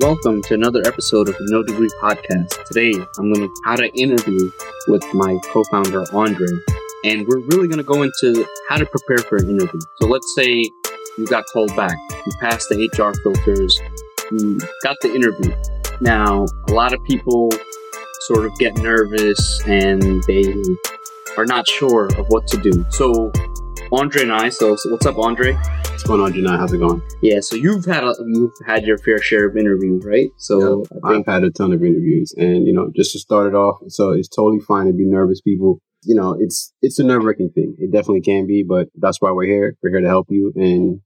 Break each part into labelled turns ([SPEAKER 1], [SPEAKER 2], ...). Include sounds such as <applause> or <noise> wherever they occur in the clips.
[SPEAKER 1] Welcome to another episode of the No Degree Podcast. Today, I'm going to how to interview with my co-founder Andre, and we're really going to go into how to prepare for an interview. So let's say you got called back, you passed the HR filters, you got the interview. Now, a lot of people sort of get nervous and they are not sure of what to do. So, Andre and I. So, so what's up, Andre?
[SPEAKER 2] What's going on, Jonaed? How's it going?
[SPEAKER 1] Yeah, so you've had a, you've had your fair share of interviews, right? So
[SPEAKER 2] yeah, I I've had a ton of interviews, and you know, just to start it off, so it's totally fine to be nervous, people. You know, it's it's a nerve wracking thing. It definitely can be, but that's why we're here. We're here to help you, and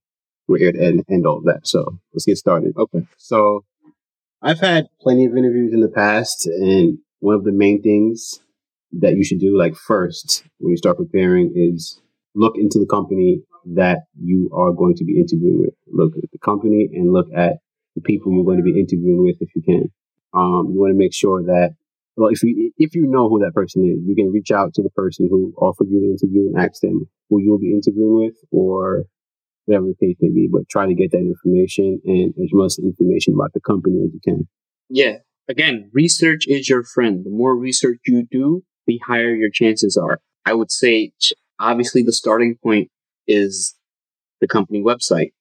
[SPEAKER 2] we're here to end, end all of that. So let's get started. Okay. So I've had plenty of interviews in the past, and one of the main things that you should do, like first, when you start preparing, is look into the company that you are going to be interviewing with. Look at the company and look at the people you're going to be interviewing with if you can. Um, you want to make sure that, well, if you, if you know who that person is, you can reach out to the person who offered you the interview and ask them who you'll be interviewing with or whatever the case may be, but try to get that information and as much information about the company as you can.
[SPEAKER 1] Yeah. Again, research is your friend. The more research you do, the higher your chances are. I would say, obviously, the starting point is the company website.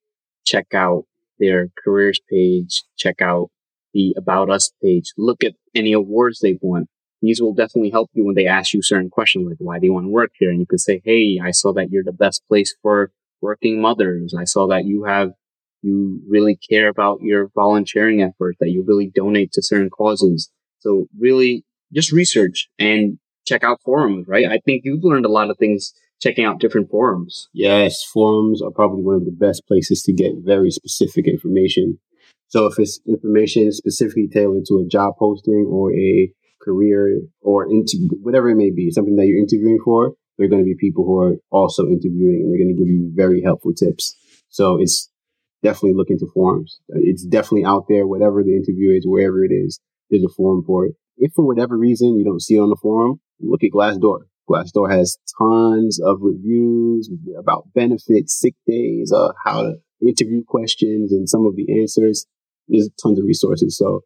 [SPEAKER 1] Check out their careers page, check out the about us page, look at any awards they've won. These will definitely help you when they ask you certain questions like, why do you want to work here? And you can say, Hey, I saw that you're the best place for working mothers. I saw that you have, you really care about your volunteering efforts, that you really donate to certain causes. So really just research and check out forums, right? I think you've learned a lot of things checking out different forums.
[SPEAKER 2] Yes, forums are probably one of the best places to get very specific information. So if it's information specifically tailored to a job posting or a career or into whatever it may be, something that you're interviewing for, there are going to be people who are also interviewing and they're going to give you very helpful tips. So it's definitely look into forums. It's definitely out there, whatever the interview is, wherever it is, there's a forum for it. If for whatever reason you don't see it on the forum, look at Glassdoor. Glassdoor has tons of reviews about benefits, sick days, uh, how to interview questions and some of the answers. There's tons of resources. So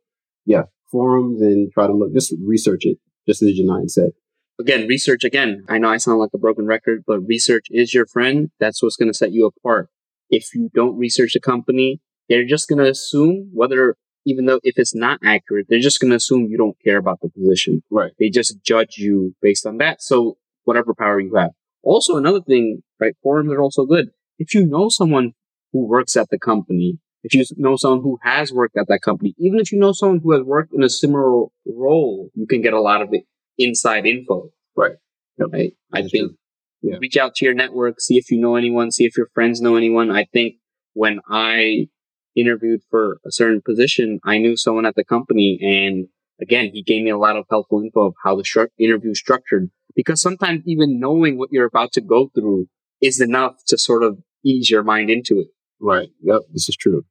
[SPEAKER 2] yeah, forums and try to look, just research it, just as Jonaed said.
[SPEAKER 1] Again, research again. I know I sound like a broken record, but research is your friend. That's what's going to set you apart. If you don't research a company, they're just going to assume whether even though if it's not accurate, they're just going to assume you don't care about the position.
[SPEAKER 2] Right.
[SPEAKER 1] They just judge you based on that. So whatever power you have. Also, another thing, right? Forums are also good. If you know someone who works at the company, if you know someone who has worked at that company, even if you know someone who has worked in a similar role, you can get a lot of the inside info.
[SPEAKER 2] Right.
[SPEAKER 1] Yep. Right. I think yeah. reach out to your network, see if you know anyone, see if your friends know anyone. I think when I interviewed for a certain position, I knew someone at the company and again, he gave me a lot of helpful info of how the stru- interview is structured because sometimes even knowing what you're about to go through is enough to sort of ease your mind into it.
[SPEAKER 2] Right. Yep. This is true.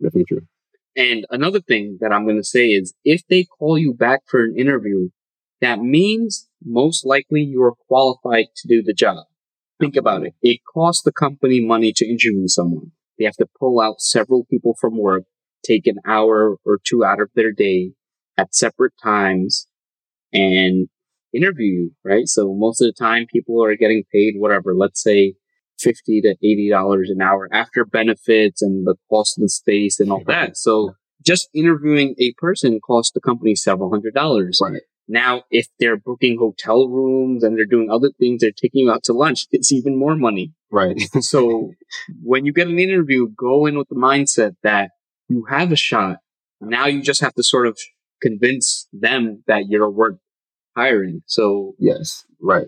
[SPEAKER 2] Definitely true.
[SPEAKER 1] And another thing that I'm going to say is if they call you back for an interview, that means most likely you are qualified to do the job. Think about it. It costs the company money to interview someone. They have to pull out several people from work, take an hour or two out of their day at separate times and interview you, right? So most of the time people are getting paid whatever, let's say 50 to 80 dollars an hour after benefits and the cost of the space and all that. So just interviewing a person costs the company several hundred dollars.
[SPEAKER 2] Right.
[SPEAKER 1] Now, if they're booking hotel rooms and they're doing other things, they're taking you out to lunch, it's even more money.
[SPEAKER 2] Right. <laughs>
[SPEAKER 1] so when you get an interview, go in with the mindset that you have a shot. Now you just have to sort of convince them that you're worth hiring. So
[SPEAKER 2] yes, right.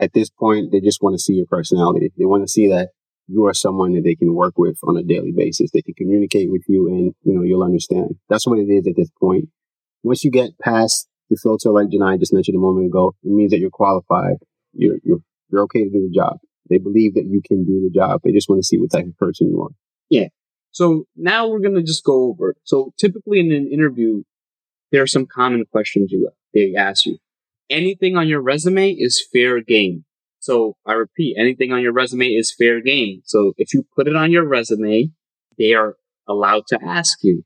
[SPEAKER 2] At this point, they just want to see your personality. They want to see that you are someone that they can work with on a daily basis. They can communicate with you, and you know you'll understand. That's what it is at this point. Once you get past the filter, like Jonaed just mentioned a moment ago, it means that you're qualified. You're you're you're okay to do the job. They believe that you can do the job. They just want to see what type of person you are.
[SPEAKER 1] Yeah. So now we're gonna just go over. So typically in an interview, there are some common questions you they ask you. Anything on your resume is fair game. So I repeat, anything on your resume is fair game. So if you put it on your resume, they are allowed to ask you.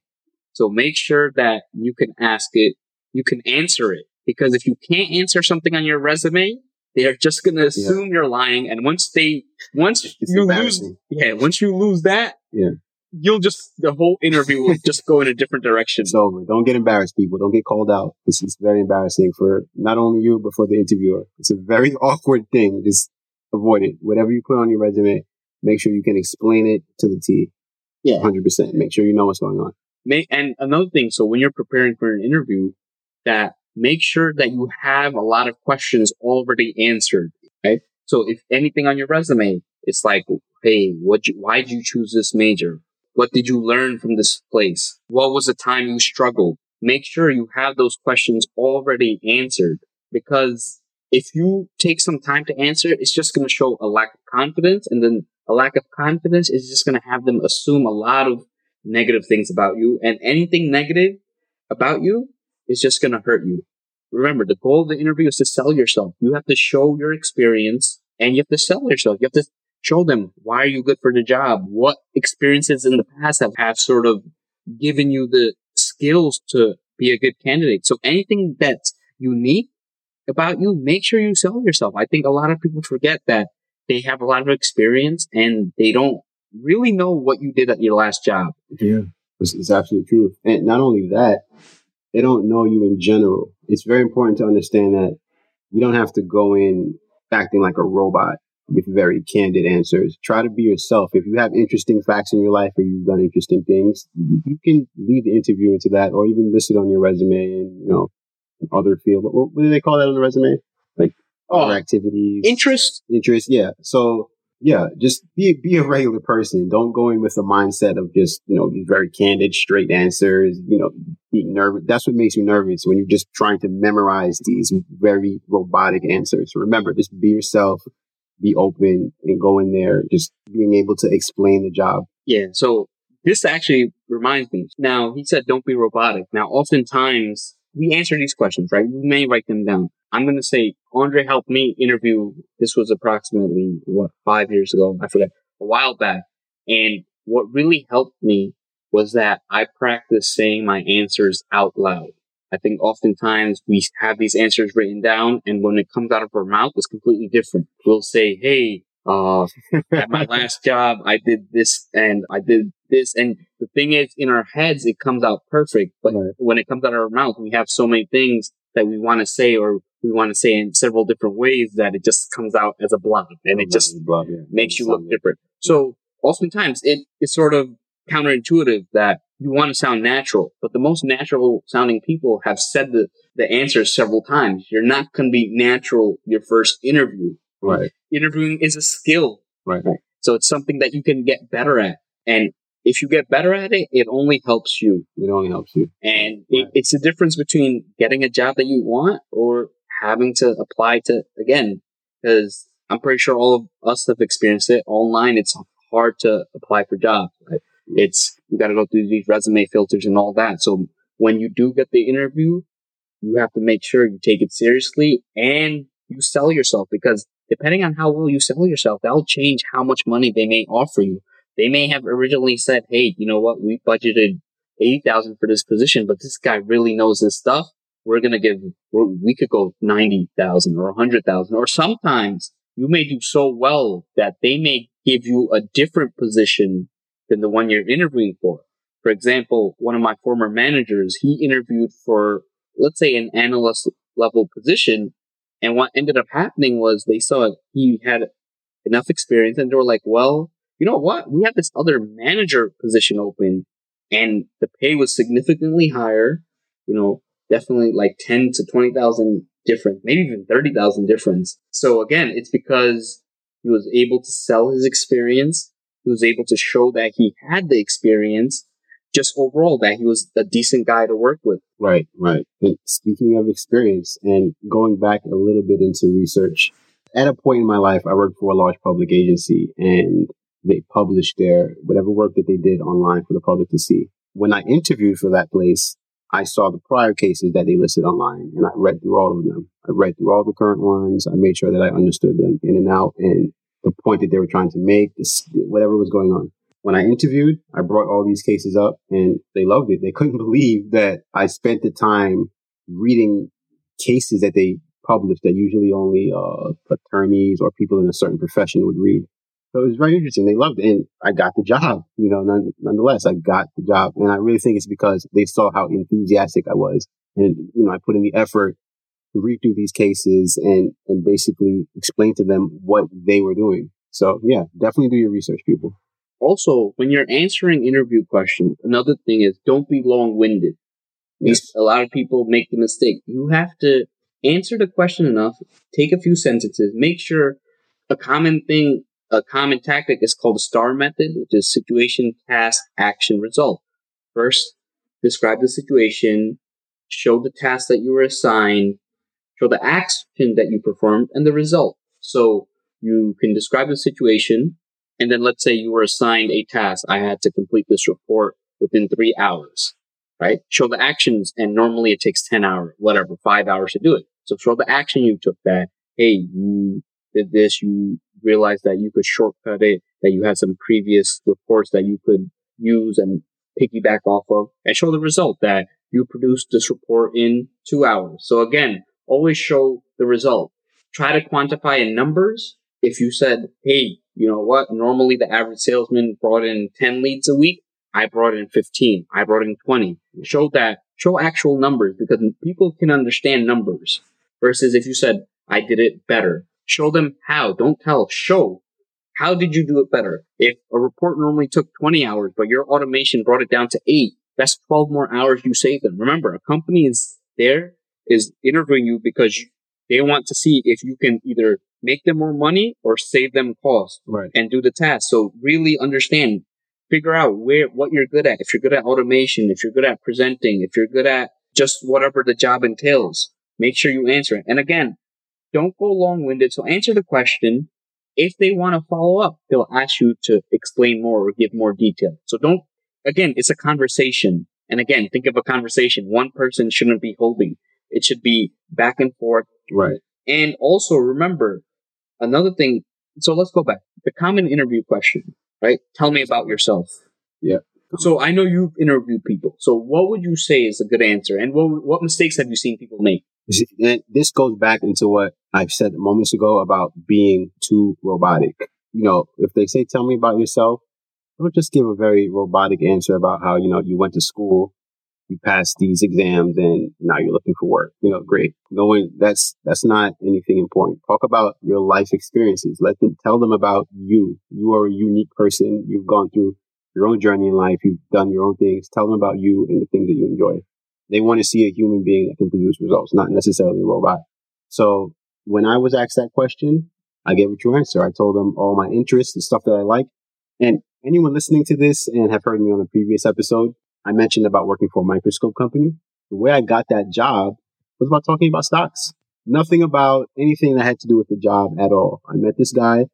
[SPEAKER 1] So make sure that you can ask it, you can answer it. Because if you can't answer something on your resume, they're just going to assume yeah. you're lying. And once they, once it's you lose, yeah, once you lose that,
[SPEAKER 2] yeah,
[SPEAKER 1] you'll just, the whole interview will just go in a different direction.
[SPEAKER 2] It's over. Don't get embarrassed, people. Don't get called out. This is very embarrassing for not only you, but for the interviewer. It's a very <laughs> awkward thing. Just avoid it. Whatever you put on your resume, make sure you can explain it to the T.
[SPEAKER 1] Yeah.
[SPEAKER 2] 100%. Make sure you know what's going on.
[SPEAKER 1] May, and another thing, so when you're preparing for an interview, that make sure that you have a lot of questions already answered, right? So if anything on your resume, it's like, hey, what? Why did you choose this major? What did you learn from this place? What was the time you struggled? Make sure you have those questions already answered because if you take some time to answer, it's just going to show a lack of confidence. And then a lack of confidence is just going to have them assume a lot of negative things about you. And anything negative about you is just going to hurt you. Remember, the goal of the interview is to sell yourself. You have to show your experience and you have to sell yourself. You have to show them why are you good for the job? What experiences in the past have, have sort of given you the skills to be a good candidate. So anything that's unique about you, make sure you sell yourself. I think a lot of people forget that they have a lot of experience and they don't really know what you did at your last job.
[SPEAKER 2] Yeah, it's, it's absolutely true. And not only that, they don't know you in general. It's very important to understand that you don't have to go in acting like a robot with very candid answers. Try to be yourself. If you have interesting facts in your life or you've done interesting things, mm-hmm. you can lead the interview into that or even list it on your resume and, you know, other field. What, what do they call that on the resume? Like oh, activities.
[SPEAKER 1] Interest.
[SPEAKER 2] Interest. Yeah. So yeah, just be be a regular person. Don't go in with a mindset of just you know very candid, straight answers. You know, being nervous. That's what makes you nervous when you're just trying to memorize these very robotic answers. Remember, just be yourself, be open, and go in there. Just being able to explain the job.
[SPEAKER 1] Yeah. So this actually reminds me. Now he said, "Don't be robotic." Now, oftentimes we answer these questions, right? We may write them down. I'm going to say Andre helped me interview. This was approximately what five years ago. I forget a while back. And what really helped me was that I practiced saying my answers out loud. I think oftentimes we have these answers written down and when it comes out of our mouth, it's completely different. We'll say, Hey, uh, <laughs> at my last job, I did this and I did this. And the thing is, in our heads, it comes out perfect. But right. when it comes out of our mouth, we have so many things that we want to say or we want to say in several different ways that it just comes out as a blob and it just blob, yeah. makes you look different. So oftentimes it is sort of counterintuitive that you want to sound natural, but the most natural sounding people have said the, the answers several times. You're not going to be natural your first interview.
[SPEAKER 2] Right.
[SPEAKER 1] Interviewing is a skill.
[SPEAKER 2] Right.
[SPEAKER 1] So it's something that you can get better at. And if you get better at it, it only helps you.
[SPEAKER 2] It only helps you.
[SPEAKER 1] And right. it, it's the difference between getting a job that you want or having to apply to, again, because I'm pretty sure all of us have experienced it online. It's hard to apply for jobs, right? It's, you got to go through these resume filters and all that. So when you do get the interview, you have to make sure you take it seriously and you sell yourself because depending on how well you sell yourself, that'll change how much money they may offer you. They may have originally said, Hey, you know what? We budgeted 80,000 for this position, but this guy really knows his stuff. We're going to give, we could go 90,000 or 100,000 or sometimes you may do so well that they may give you a different position than the one you're interviewing for. For example, one of my former managers, he interviewed for, let's say an analyst level position. And what ended up happening was they saw he had enough experience and they were like, well, you know what? We have this other manager position open and the pay was significantly higher, you know, definitely like 10 to 20,000 difference, maybe even 30,000 difference. So again, it's because he was able to sell his experience. He was able to show that he had the experience just overall that he was a decent guy to work with.
[SPEAKER 2] Right, right. And speaking of experience and going back a little bit into research, at a point in my life, I worked for a large public agency and they published their whatever work that they did online for the public to see. When I interviewed for that place, I saw the prior cases that they listed online and I read through all of them. I read through all the current ones. I made sure that I understood them in and out and the point that they were trying to make, whatever was going on. When I interviewed, I brought all these cases up and they loved it. They couldn't <laughs> believe that I spent the time reading cases that they published that usually only uh, attorneys or people in a certain profession would read. So it was very interesting. They loved it. And I got the job, you know, none, nonetheless, I got the job. And I really think it's because they saw how enthusiastic I was. And, you know, I put in the effort to read through these cases and, and basically explain to them what they were doing. So yeah, definitely do your research, people.
[SPEAKER 1] Also, when you're answering interview questions, another thing is don't be long winded. Yes. A lot of people make the mistake. You have to answer the question enough, take a few sentences, make sure a common thing, a common tactic is called the STAR method, which is situation, task, action, result. First, describe the situation, show the task that you were assigned, show the action that you performed, and the result. So you can describe the situation, and then let's say you were assigned a task. I had to complete this report within three hours, right? Show the actions, and normally it takes 10 hours, whatever, five hours to do it. So show the action you took that, hey, you did this, you realized that you could shortcut it, that you had some previous reports that you could use and piggyback off of, and show the result that you produced this report in two hours. So again, always show the result. Try to quantify in numbers. If you said, hey, you know what? Normally the average salesman brought in 10 leads a week. I brought in 15. I brought in 20. Show that, show actual numbers because people can understand numbers versus if you said, I did it better. Show them how. Don't tell. Show. How did you do it better? If a report normally took 20 hours, but your automation brought it down to eight, that's 12 more hours you save them. Remember, a company is there, is interviewing you because they want to see if you can either make them more money or save them cost
[SPEAKER 2] right.
[SPEAKER 1] and do the task. So really understand, figure out where, what you're good at. If you're good at automation, if you're good at presenting, if you're good at just whatever the job entails, make sure you answer it. And again, don't go long winded. So answer the question. If they want to follow up, they'll ask you to explain more or give more detail. So don't, again, it's a conversation. And again, think of a conversation. One person shouldn't be holding. It should be back and forth.
[SPEAKER 2] Right.
[SPEAKER 1] And also remember another thing. So let's go back. The common interview question, right? Tell me about yourself.
[SPEAKER 2] Yeah.
[SPEAKER 1] So I know you've interviewed people. So what would you say is a good answer? And what, what mistakes have you seen people make?
[SPEAKER 2] And this goes back into what I've said moments ago about being too robotic. You know, if they say, tell me about yourself, don't just give a very robotic answer about how, you know, you went to school you passed these exams and now you're looking for work. You know, great. Knowing that's that's not anything important. Talk about your life experiences. Let them tell them about you. You are a unique person. You've gone through your own journey in life. You've done your own things. Tell them about you and the things that you enjoy. They want to see a human being that can produce results, not necessarily a robot. So when I was asked that question, I gave a true answer. I told them all my interests, the stuff that I like. And anyone listening to this and have heard me on a previous episode, I mentioned about working for a microscope company. The way I got that job was about talking about stocks. Nothing about anything that had to do with the job at all. I met this guy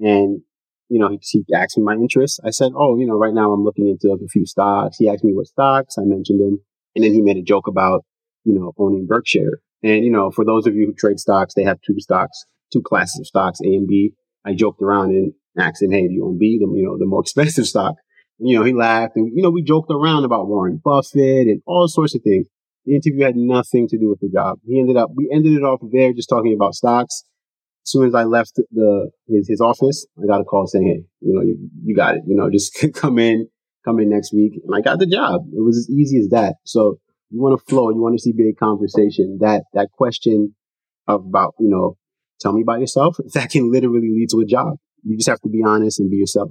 [SPEAKER 2] and, you know, he, he asked me my interests. I said, Oh, you know, right now I'm looking into a few stocks. He asked me what stocks. I mentioned them. And then he made a joke about, you know, owning Berkshire. And, you know, for those of you who trade stocks, they have two stocks, two classes of stocks, A and B. I joked around and asked him, Hey, do you own B? The, you know, the more <laughs> expensive stock you know, he laughed and, you know, we joked around about Warren Buffett and all sorts of things. The interview had nothing to do with the job. He ended up, we ended it off there just talking about stocks. As soon as I left the, his, his office, I got a call saying, Hey, you know, you, you got it, you know, just <laughs> come in, come in next week. And I got the job. It was as easy as that. So you want to flow, you want to see big conversation. That, that question about, you know, tell me about yourself, <laughs> that can literally lead to a job. You just have to be honest and be yourself.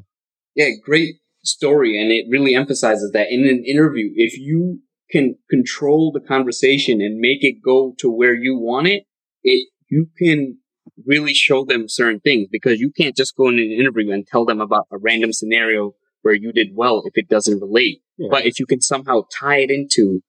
[SPEAKER 1] Yeah, great story and it really emphasizes that in an interview if you can control the conversation and make it go to where you want it it you can really show them certain things because you can't just go in an interview and tell them about a random scenario where you did well if it doesn't relate. Yeah. but if you can somehow tie it into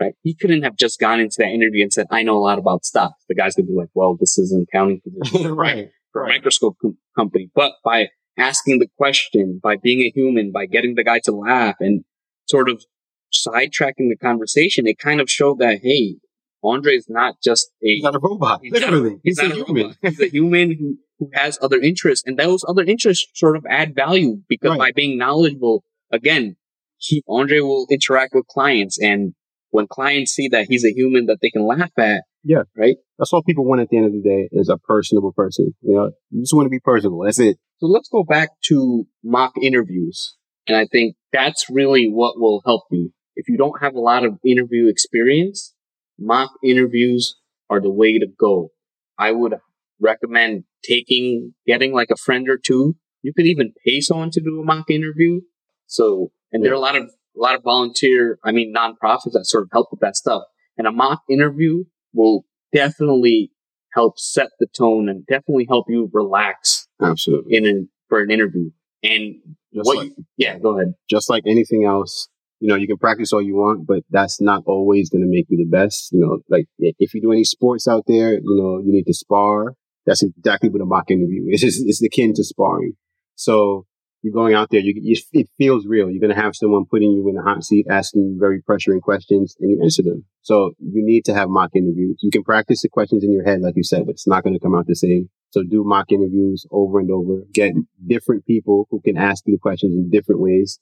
[SPEAKER 1] right he couldn't have just gone into that interview and said i know a lot about stocks. The guy's gonna be like well this is an accounting position. <laughs>
[SPEAKER 2] Right
[SPEAKER 1] for a microscope com- company. But by asking the question, by being a human, by getting the guy to laugh and sort of sidetracking the conversation, it kind of showed that, hey, Andre is not just a
[SPEAKER 2] He's not a robot.
[SPEAKER 1] He's
[SPEAKER 2] Literally,
[SPEAKER 1] he's
[SPEAKER 2] he's, a
[SPEAKER 1] a
[SPEAKER 2] human.
[SPEAKER 1] robot. He's a human who, who has other interests, and those other interests sort of add value because
[SPEAKER 2] Right.
[SPEAKER 1] by being knowledgeable, again, he Andre will interact with clients, and when clients see that he's a human that they can laugh at,
[SPEAKER 2] Yeah.
[SPEAKER 1] right.
[SPEAKER 2] That's all people want at the end of the day is a personable person. You know, you just want to be personable. That's it.
[SPEAKER 1] So let's go back to mock interviews, and I think that's really what will help you if you don't have a lot of interview experience. Mock interviews are the way to go. I would recommend taking, getting like a friend or two. You could even pay someone to do a mock interview. So, and there are a lot of, a lot of volunteer, I mean, nonprofits that sort of help with that stuff. And a mock interview will definitely help set the tone and definitely help you relax
[SPEAKER 2] Absolutely.
[SPEAKER 1] in an, for an interview. And
[SPEAKER 2] Just
[SPEAKER 1] what,
[SPEAKER 2] like,
[SPEAKER 1] you, yeah, go ahead.
[SPEAKER 2] just like anything else, you know, you can practice all you want, but that's not always going to make you the best. You know, like if you do any sports out there, you know, you need to spar. That's exactly what a mock interview is. It's, it's akin to sparring. So you're going out there, you, you, it feels real. You're going to have someone putting you in a hot seat, asking very pressuring questions, and you answer them. So you need to have mock interviews. You can practice the questions in your head, like you said, but it's not going to come out the same. So do mock interviews over and over. Get different people who can ask you the questions in different ways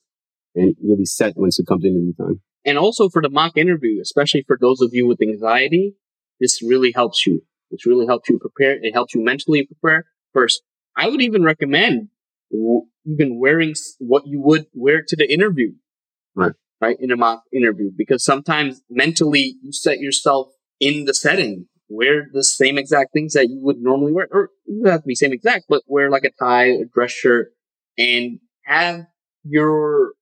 [SPEAKER 2] and you'll be set once it comes interview time.
[SPEAKER 1] And also for the mock interview, especially for those of you with anxiety, this really helps you. This really helps you prepare. It helps you mentally prepare. First, I would even recommend w- even wearing what you would wear to the interview.
[SPEAKER 2] Right.
[SPEAKER 1] Right. In a mock interview, because sometimes mentally you set yourself in the setting. Wear the same exact things that you would normally wear, or doesn't have to be same exact, but wear like a tie, a dress shirt, and have your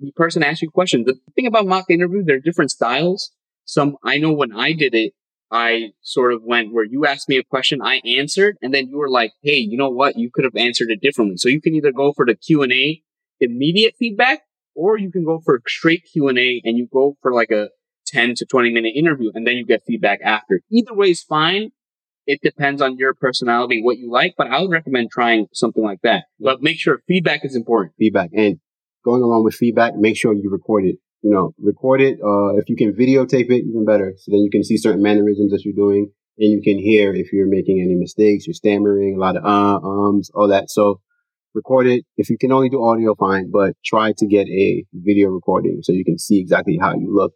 [SPEAKER 1] the person ask you questions. The thing about mock interview, there are different styles. Some I know when I did it, I sort of went where you asked me a question, I answered, and then you were like, "Hey, you know what? You could have answered it differently." So you can either go for the Q and A, immediate feedback, or you can go for straight Q and A, and you go for like a ten to twenty minute interview, and then you get feedback after. Either way is fine. It depends on your personality, what you like, but I would recommend trying something like that. But make sure feedback is important.
[SPEAKER 2] Feedback and going along with feedback, make sure you record it. You know, record it. Uh, if you can videotape it, even better. So then you can see certain mannerisms that you're doing and you can hear if you're making any mistakes, you're stammering, a lot of uh, ums, all that. So record it. If you can only do audio, fine, but try to get a video recording so you can see exactly how you look,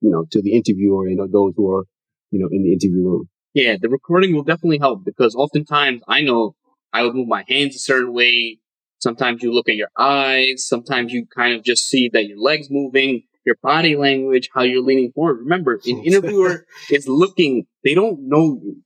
[SPEAKER 2] you know, to the interviewer and you know, those who are, you know, in the interview room.
[SPEAKER 1] Yeah, the recording will definitely help because oftentimes I know I would move my hands a certain way. Sometimes you look at your eyes. Sometimes you kind of just see that your legs moving, your body language, how you're leaning forward. Remember, an <laughs> interviewer is looking, they don't know you,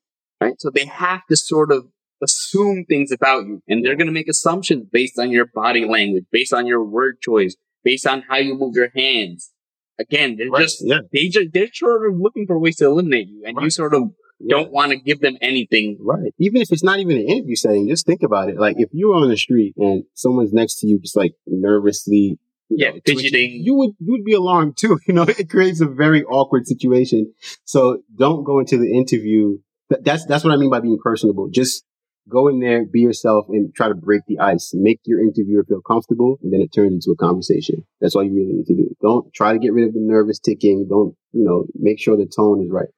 [SPEAKER 1] right? So they have to sort of assume things about you and they're going to make assumptions based on your body language, based on your word choice, based on how you move your hands. Again, they're
[SPEAKER 2] Right,
[SPEAKER 1] just,
[SPEAKER 2] yeah.
[SPEAKER 1] they just, they're sort of looking for ways to eliminate you and you sort of
[SPEAKER 2] Yeah.
[SPEAKER 1] don't want to give them anything.
[SPEAKER 2] Right. Even if it's not even an interview setting, just think about it. Like if you're on the street and someone's next to you, just like nervously,
[SPEAKER 1] Yeah,
[SPEAKER 2] know, twitching,
[SPEAKER 1] fidgeting.
[SPEAKER 2] you would you would be alarmed too. <laughs> You know, it creates a very awkward situation. So don't go into the interview. That's that's what I mean by being personable. Just go in there, be yourself, and try to break the ice. Make your interviewer feel comfortable, and then it turns into a conversation. That's all you really need to do. Don't try to get rid of the nervous ticking. Don't you know? Make sure the tone is right.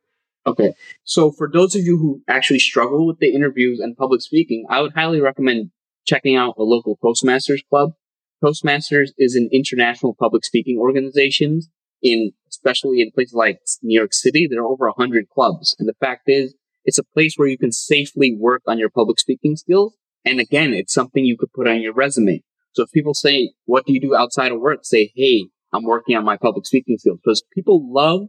[SPEAKER 1] Okay. So for those of you who actually struggle with the interviews and public speaking, I would highly recommend checking out a local Toastmasters club. Toastmasters is an international public speaking organization in, especially in places like New York City. There are over a hundred clubs. And the fact is, it's a place where you can safely work on your public speaking skills. And again, it's something you could put on your resume. So if people say, what do you do outside of work? Say, hey, I'm working on my public speaking skills because people love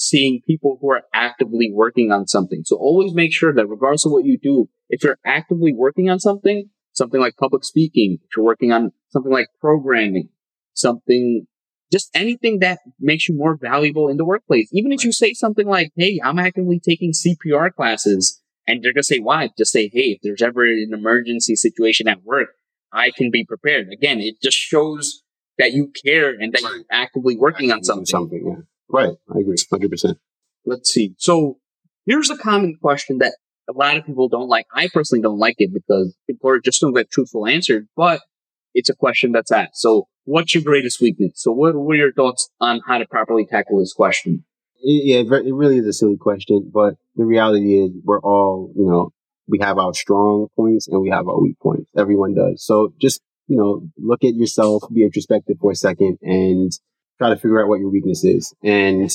[SPEAKER 1] seeing people who are actively working on something. So always make sure that regardless of what you do, if you're actively working on something, something like public speaking, if you're working on something like programming, something, just anything that makes you more valuable in the workplace. Even if you say something like, Hey, I'm actively taking CPR classes and they're going to say, why? Just say, Hey, if there's ever an emergency situation at work, I can be prepared. Again, it just shows that you care and that you're actively working on something.
[SPEAKER 2] Something. Yeah. Right. I agree. Hundred percent.
[SPEAKER 1] let's see. So here's a common question that a lot of people don't like. I personally don't like it because people just don't get truthful answers, but it's a question that's asked. So what's your greatest weakness? So what, are your thoughts on how to properly tackle this question?
[SPEAKER 2] yeah, it really is a silly question, but the reality is we're all, you know, we have our strong points and we have our weak points. Everyone does. So just, you know, look at yourself, be introspective for a second and try to figure out what your weakness is and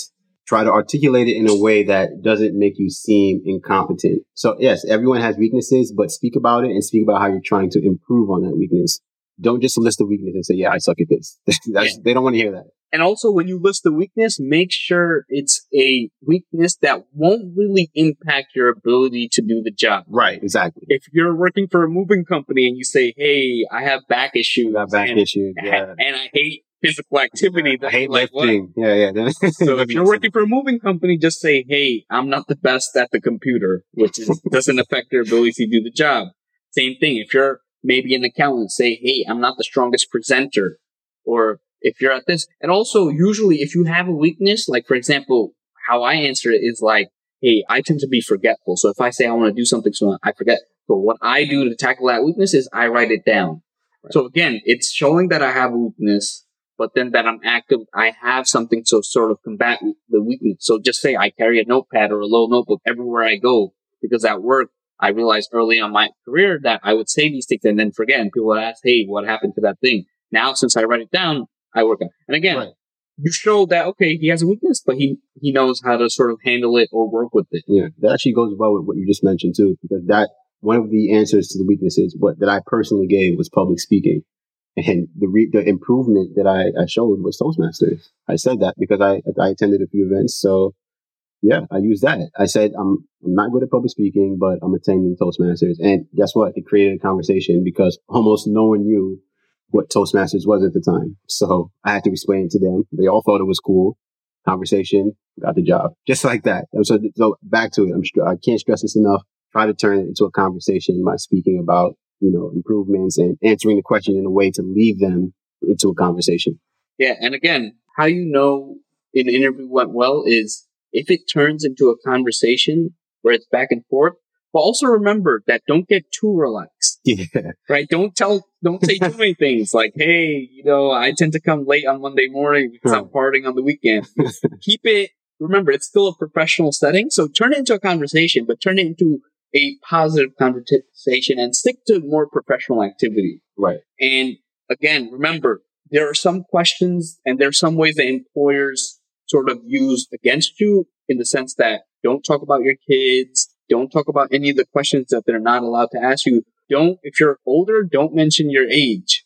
[SPEAKER 2] try to articulate it in a way that doesn't make you seem incompetent. So yes, everyone has weaknesses, but speak about it and speak about how you're trying to improve on that weakness. Don't just list the weakness and say, yeah, I suck at this. <laughs> yeah. They don't want to hear that.
[SPEAKER 1] And also, when you list the weakness, make sure it's a weakness that won't really impact your ability to do the job.
[SPEAKER 2] Right, exactly.
[SPEAKER 1] If you're working for a moving company and you say, "Hey, I have back issues,"
[SPEAKER 2] I have back
[SPEAKER 1] and,
[SPEAKER 2] issues, yeah.
[SPEAKER 1] and I hate physical activity.
[SPEAKER 2] I hate like, lifting. What? Yeah, yeah.
[SPEAKER 1] so if <laughs> you're working for a moving company, just say, "Hey, I'm not the best at the computer," which is, <laughs> doesn't affect your ability to do the job. Same thing. If you're maybe an accountant, say, "Hey, I'm not the strongest presenter," or if you're at this. And also, usually, if you have a weakness, like for example, how I answer it is like, hey, I tend to be forgetful. So if I say I want to do something, so I forget. So what I do to tackle that weakness is I write it down. Right. So again, it's showing that I have a weakness, but then that I'm active, I have something to sort of combat the weakness. So just say I carry a notepad or a little notebook everywhere I go because at work, I realized early on my career that I would say these things and then forget. And people would ask, Hey, what happened to that thing? Now, since I write it down, I work on. And again, right. you show that okay, he has a weakness, but he he knows how to sort of handle it or work with it.
[SPEAKER 2] Yeah, that actually goes well with what you just mentioned too, because that one of the answers to the weaknesses, what that I personally gave was public speaking. And the re- the improvement that I, I showed was Toastmasters. I said that because I I attended a few events, so yeah, I used that. I said I'm I'm not good at public speaking, but I'm attending Toastmasters, and guess what? It created a conversation because almost no one knew what Toastmasters was at the time. So I had to explain it to them. They all thought it was cool. Conversation, got the job. Just like that. So, so back to it. I'm, I can't stress this enough. Try to turn it into a conversation by speaking about, you know, improvements and answering the question in a way to lead them into a conversation.
[SPEAKER 1] Yeah. And again, how you know an interview went well is if it turns into a conversation where it's back and forth, but also remember that don't get too relaxed. <laughs>
[SPEAKER 2] Yeah.
[SPEAKER 1] Right? Don't tell, don't say too many things like, hey, you know, I tend to come late on Monday morning because I'm partying on the weekend. <laughs> Keep it, remember, it's still a professional setting. So turn it into a conversation, but turn it into a positive conversation and stick to more professional activity.
[SPEAKER 2] Right.
[SPEAKER 1] And again, remember, there are some questions and there are some ways that employers sort of use against you in the sense that don't talk about your kids, don't talk about any of the questions that they're not allowed to ask you. Don't, if you're older, don't mention your age,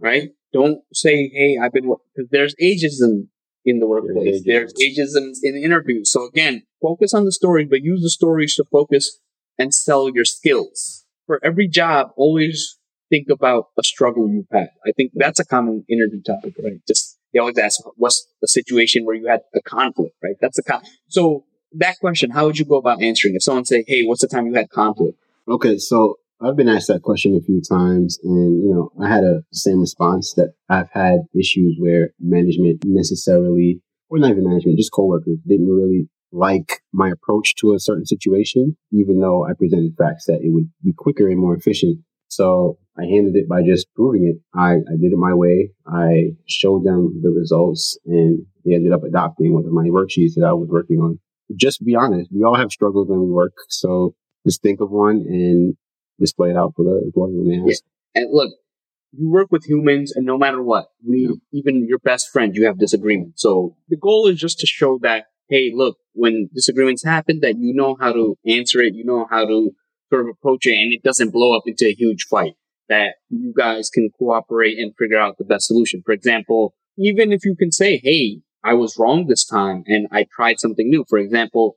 [SPEAKER 1] right? Don't say, hey, I've been, because there's ageism in the workplace. There's ageism in interviews. So again, focus on the story, but use the stories to focus and sell your skills. For every job, always think about a struggle you've had. I think that's a common interview topic, right? Just, they always ask, what's the situation where you had a conflict, right? That's a con. So that question, how would you go about answering? If someone say, "Hey, what's the time you had conflict?"
[SPEAKER 2] Okay, so I've been asked that question a few times, and you know, I had a same response that I've had issues where management necessarily, or not even management, just coworkers didn't really like my approach to a certain situation, even though I presented facts that it would be quicker and more efficient. So I handled it by just proving it. I, I did it my way. I showed them the results and they ended up adopting one of my worksheets that I was working on just be honest. We all have struggles when we work. So just think of one and display it out for the employee when they ask.
[SPEAKER 1] Yeah. And look, you work with humans and no matter what, we, yeah. even your best friend, you have disagreements. So the goal is just to show that, hey, look, when disagreements happen, that you know how to answer it, you know how to sort of approach it, and it doesn't blow up into a huge fight. That you guys can cooperate and figure out the best solution. For example, even if you can say, hey, I was wrong this time and I tried something new. For example,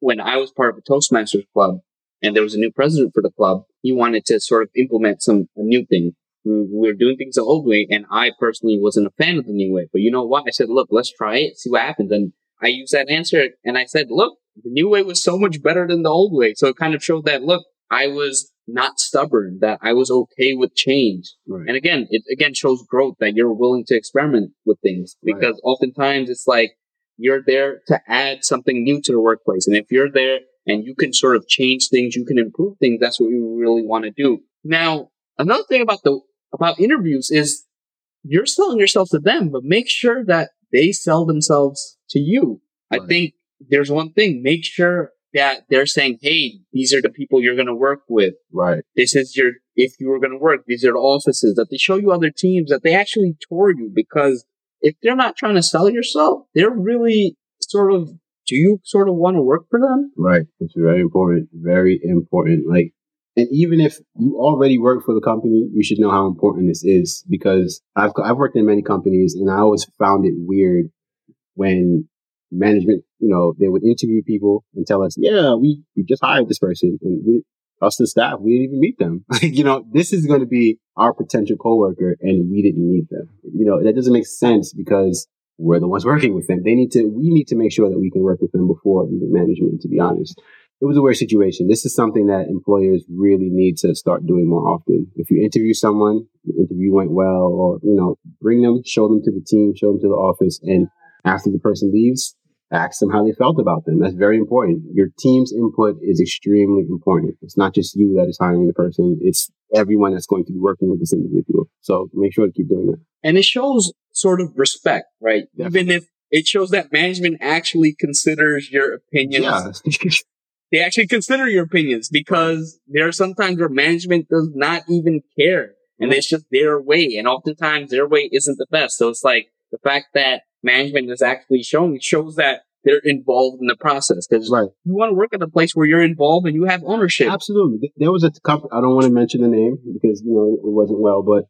[SPEAKER 1] when I was part of a Toastmasters club and there was a new president for the club, he wanted to sort of implement some a new thing. We were doing things the old way, and I personally wasn't a fan of the new way. But you know what? I said, look, let's try it, see what happens. And I used that answer, and I said, look, the new way was so much better than the old way. So it kind of showed that, look, I was not stubborn, that I was okay with change. Right. And again, it again shows growth that you're willing to experiment with things because right. oftentimes it's like you're there to add something new to the workplace. And if you're there and you can sort of change things, you can improve things, that's what you really want to do. Now, another thing about the, about interviews is you're selling yourself to them, but make sure that they sell themselves to you. Right. I think there's one thing, make sure that they're saying, hey, these are the people you're going to work with.
[SPEAKER 2] Right.
[SPEAKER 1] This is your, if you were going to work, these are the offices, that they show you other teams, that they actually tour you because if they're not trying to sell yourself, they're really sort of, do you sort of want to work for them?
[SPEAKER 2] Right. It's very important. Very important. Like, and even if you already work for the company, you should know how important this is because I've, I've worked in many companies and I always found it weird when management, you know, they would interview people and tell us, yeah, we, we just hired this person and we, us the staff, we didn't even meet them. <laughs> Like, you know, this is going to be our potential coworker and we didn't meet them. You know, that doesn't make sense because we're the ones <laughs> working with them. They need to, we need to make sure that we can work with them before management, to be honest. It was a weird situation. This is something that employers really need to start doing more often. If you interview someone, the interview went well, or, you know, bring them, show them to the team, show them to the office, and after the person leaves, ask them how they felt about them. That's very important. Your team's input is extremely important. It's not just you that is hiring the person. It's everyone that's going to be working with this individual. So make sure to keep doing that.
[SPEAKER 1] And it shows sort of respect, right? Definitely. Even if it shows that management actually considers your opinions. Yeah. <laughs> they actually consider your opinions because there are sometimes where management does not even care and it's just their way. And oftentimes their way isn't the best. So it's like the fact that management is actually showing shows that they're involved in the process. Because right. you want to work at a place where you're involved and you have ownership.
[SPEAKER 2] Absolutely. There was a company, I don't want to mention the name because, you know, it wasn't well, but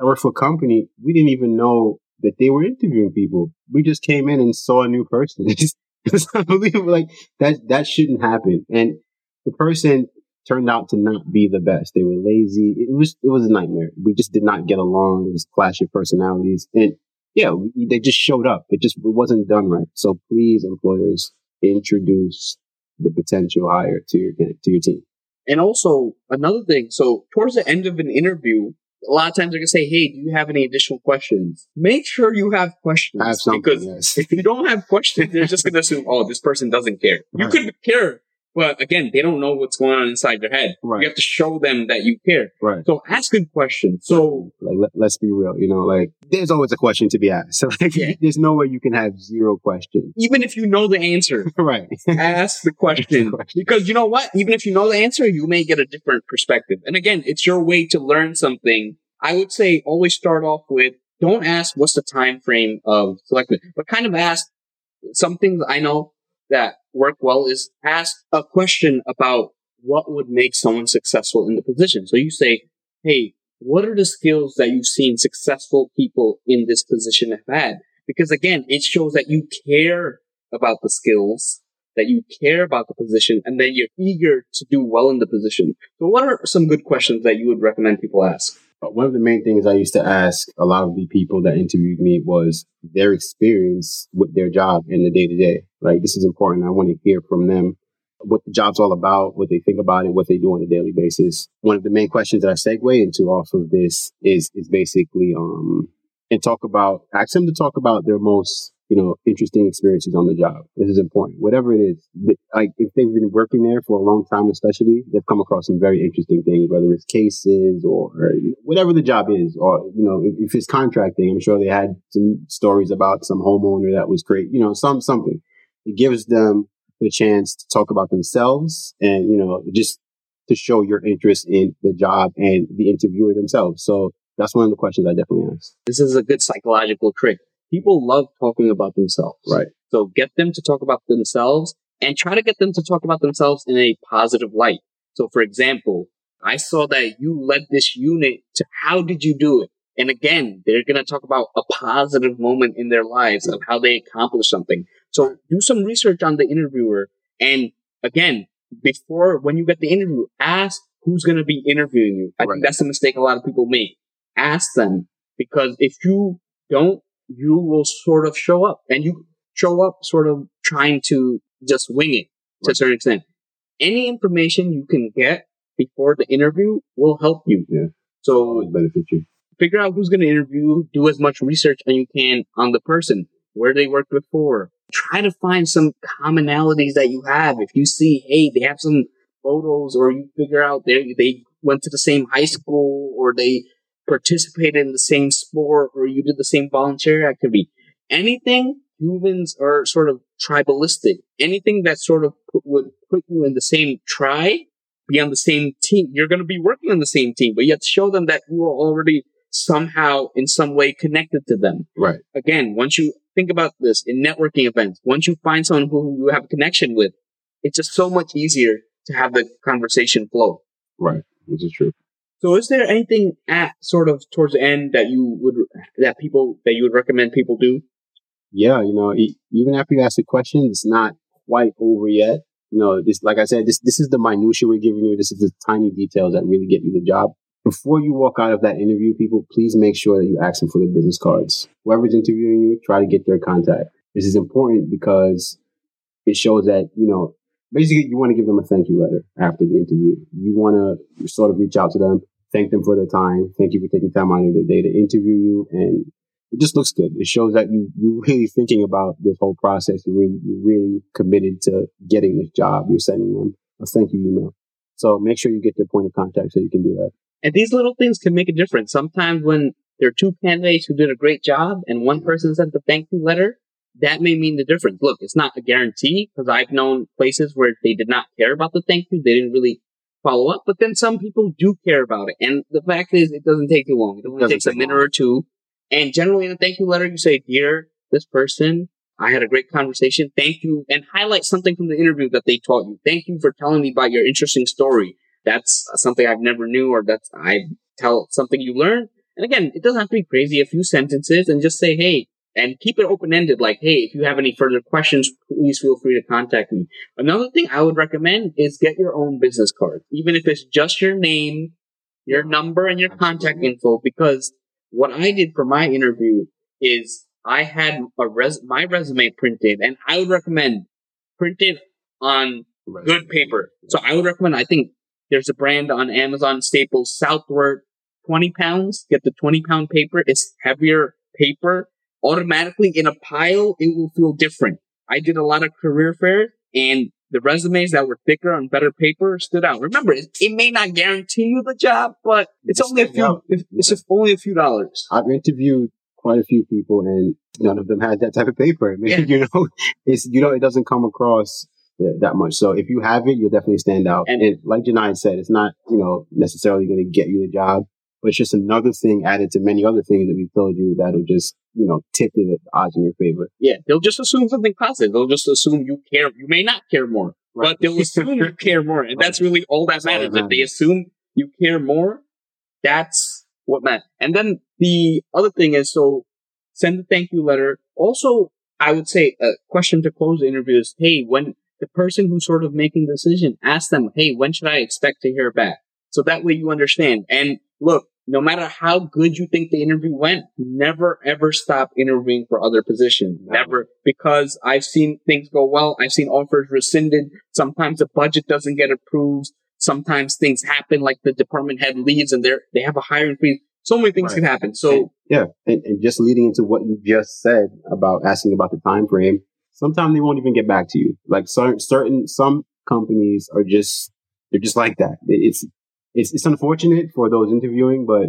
[SPEAKER 2] I worked for a company. We didn't even know that they were interviewing people. We just came in and saw a new person. <laughs> <laughs> It's unbelievable. Like that, that shouldn't happen. And the person turned out to not be the best. They were lazy. It was, it was a nightmare. We just did not get along. It was clash of personalities. And yeah, they just showed up. It just it wasn't done right. So please, employers, introduce the potential hire to your to your team.
[SPEAKER 1] And also another thing. So towards the end of an interview, a lot of times they're gonna say, "Hey, do you have any additional questions?" Make sure you have questions
[SPEAKER 2] have
[SPEAKER 1] because
[SPEAKER 2] yes.
[SPEAKER 1] if you don't have questions, they're just gonna assume, "Oh, this person doesn't care." You right. could care but again, they don't know what's going on inside their head. Right. You have to show them that you care.
[SPEAKER 2] Right.
[SPEAKER 1] So ask good questions. So
[SPEAKER 2] like, let, us be real, you know, like there's always a question to be asked. <laughs> So like, yeah. there's no way you can have zero questions.
[SPEAKER 1] Even if you know the answer. <laughs>
[SPEAKER 2] right.
[SPEAKER 1] ask the question. question. Because you know what? Even if you know the answer, you may get a different perspective. And again, it's your way to learn something. I would say always start off with don't ask what's the time frame of selection, but kind of ask some things I know that work well is ask a question about what would make someone successful in the position. So you say, Hey, what are the skills that you've seen successful people in this position have had? Because again, it shows that you care about the skills, that you care about the position, and that you're eager to do well in the position. So what are some good questions that you would recommend people ask?
[SPEAKER 2] One of the main things I used to ask a lot of the people that interviewed me was their experience with their job in the day to day. Like, this is important. I want to hear from them what the job's all about, what they think about it, what they do on a daily basis. One of the main questions that I segue into off of this is, is basically, um, and talk about, ask them to talk about their most you know, interesting experiences on the job. This is important. Whatever it is, like if they've been working there for a long time, especially, they've come across some very interesting things, whether it's cases or, whatever the job is, or, you know, if, if, it's contracting, I'm sure they had some stories about some homeowner that was great, you know, some, something. It gives them the chance to talk about themselves and, you know, just to show your interest in the job and the interviewer themselves. So that's one of the questions I definitely ask.
[SPEAKER 1] This is a good psychological trick people love talking about themselves.
[SPEAKER 2] Right.
[SPEAKER 1] So get them to talk about themselves and try to get them to talk about themselves in a positive light. So for example, I saw that you led this unit to how did you do it? And again, they're going to talk about a positive moment in their lives of how they accomplished something. So do some research on the interviewer. And again, before when you get the interview, ask who's going to be interviewing you. I right. think that's a mistake a lot of people make. Ask them because if you don't you will sort of show up and you show up sort of trying to just wing it to right. a certain extent. Any information you can get before the interview will help you.
[SPEAKER 2] Yeah.
[SPEAKER 1] So
[SPEAKER 2] benefit you.
[SPEAKER 1] Figure out who's going to interview, do as much research as you can on the person, where they worked before. Try to find some commonalities that you have. If you see, hey, they have some photos or you figure out they, they went to the same high school or they participated in the same sport or you did the same volunteer activity. Anything humans are sort of tribalistic. Anything that sort of put, would put you in the same tribe, be on the same team, you're going to be working on the same team, but you have to show them that you are already somehow in some way connected to them.
[SPEAKER 2] Right.
[SPEAKER 1] Again, once you think about this in networking events, once you find someone who you have a connection with, it's just so much easier to have the conversation flow.
[SPEAKER 2] Right. Which is true.
[SPEAKER 1] So is there anything at sort of towards the end that you would, that people, that you would recommend people do?
[SPEAKER 2] Yeah. You know, even after you ask the question, it's not quite over yet. You know, this, like I said, this, this is the minutia we're giving you. This is the tiny details that really get you the job. Before you walk out of that interview, people, please make sure that you ask them for their business cards. Whoever's interviewing you, try to get their contact. This is important because it shows that, you know, basically you want to give them a thank you letter after the interview. You want to sort of reach out to them, thank them for their time. Thank you for taking time out of their day to interview you. And it just looks good. It shows that you, you're really thinking about this whole process. You're really, you're really committed to getting this job. You're sending them a thank you email. So make sure you get their point of contact so you can do that.
[SPEAKER 1] And these little things can make a difference. Sometimes when there are two candidates who did a great job and one person sent the thank you letter, that may mean the difference. Look, it's not a guarantee because I've known places where they did not care about the thank you. They didn't really follow up, but then some people do care about it. And the fact is, it doesn't take too long. It only takes a minute
[SPEAKER 2] long.
[SPEAKER 1] or two. And generally in a thank you letter, you say, dear, this person, I had a great conversation. Thank you. And highlight something from the interview that they taught you. Thank you for telling me about your interesting story. That's something I've never knew or that's I tell something you learned. And again, it doesn't have to be crazy. A few sentences and just say, hey, and keep it open ended. Like, hey, if you have any further questions, please feel free to contact me. Another thing I would recommend is get your own business card, even if it's just your name, your number, and your contact info. Because what I did for my interview is I had a res- my resume printed, and I would recommend print it on good paper. So I would recommend. I think there's a brand on Amazon Staples Southworth, twenty pounds. Get the twenty pound paper. It's heavier paper. Automatically in a pile, it will feel different. I did a lot of career fairs, and the resumes that were thicker on better paper stood out. Remember, it, it may not guarantee you the job, but it's only a few. It's only a few dollars.
[SPEAKER 2] I've interviewed quite a few people and none of them had that type of paper. I <laughs> mean,
[SPEAKER 1] Yeah.
[SPEAKER 2] you know, it's, you know, it doesn't come across yeah, that much. So if you have it, you'll definitely stand out.
[SPEAKER 1] And-
[SPEAKER 2] And, like Jonaed said, it's not, you know, necessarily going to get you the job, but it's just another thing added to many other things that we've told you that'll just, you know, tip the odds in your favor.
[SPEAKER 1] Yeah, they'll just assume something positive. They'll just assume you care. You may not care more, but they'll assume you care more, and that's really all that
[SPEAKER 2] That's all
[SPEAKER 1] matters.
[SPEAKER 2] that
[SPEAKER 1] If they assume you care more, that's what matters. And then the other thing is, so send a thank you letter. Also, I would say a question to close the interview is, hey, when the person who's sort of making the decision, ask them, hey, when should I expect to hear back? So that way you understand. And look, no matter how good you think the interview went, never ever stop interviewing for other positions.
[SPEAKER 2] Never.
[SPEAKER 1] Never. Because I've seen things go well. I've seen offers rescinded. Sometimes the budget doesn't get approved. Sometimes things happen like the department head leaves and they're, they have a hiring freeze. So many things
[SPEAKER 2] Right.
[SPEAKER 1] can happen. So
[SPEAKER 2] Yeah, and, and just leading into what you just said about asking about the time frame, sometimes they won't even get back to you. Like certain, certain some companies are just they're just like that. It's it's it's unfortunate for those interviewing, but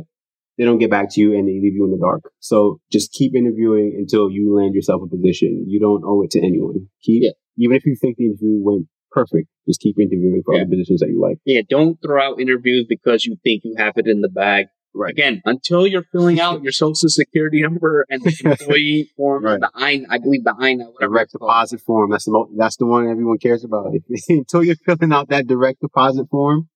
[SPEAKER 2] they don't get back to you and they leave you in the dark. So just keep interviewing until you land yourself a position. You don't owe it to anyone. Keep
[SPEAKER 1] Yeah.
[SPEAKER 2] even if you think the interview went perfect, just keep interviewing for
[SPEAKER 1] Yeah.
[SPEAKER 2] other positions that you like.
[SPEAKER 1] yeah, don't throw out interviews because you think you have it in the bag.
[SPEAKER 2] Right.
[SPEAKER 1] Again, until you're filling out your social security number and the <laughs> employee form,
[SPEAKER 2] Right.
[SPEAKER 1] the I, I believe the I,
[SPEAKER 2] direct deposit form. That's the mo- that's the one everyone cares about. <laughs> Until you're filling out that direct deposit form,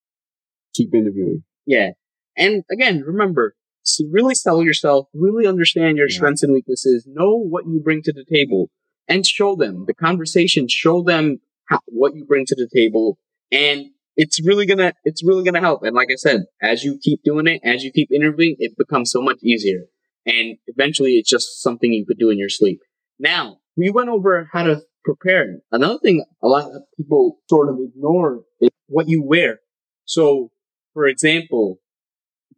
[SPEAKER 2] keep interviewing.
[SPEAKER 1] Yeah. And again, remember, s- really sell yourself, really understand your
[SPEAKER 2] Yeah.
[SPEAKER 1] strengths and weaknesses, know what you bring to the table, and show them the conversation, show them how, what you bring to the table. And it's really gonna, it's really gonna help. And like I said, as you keep doing it, as you keep interviewing, it becomes so much easier. And eventually it's just something you could do in your sleep. Now, we went over how to prepare. Another thing a lot of people sort of ignore is what you wear. So, for example,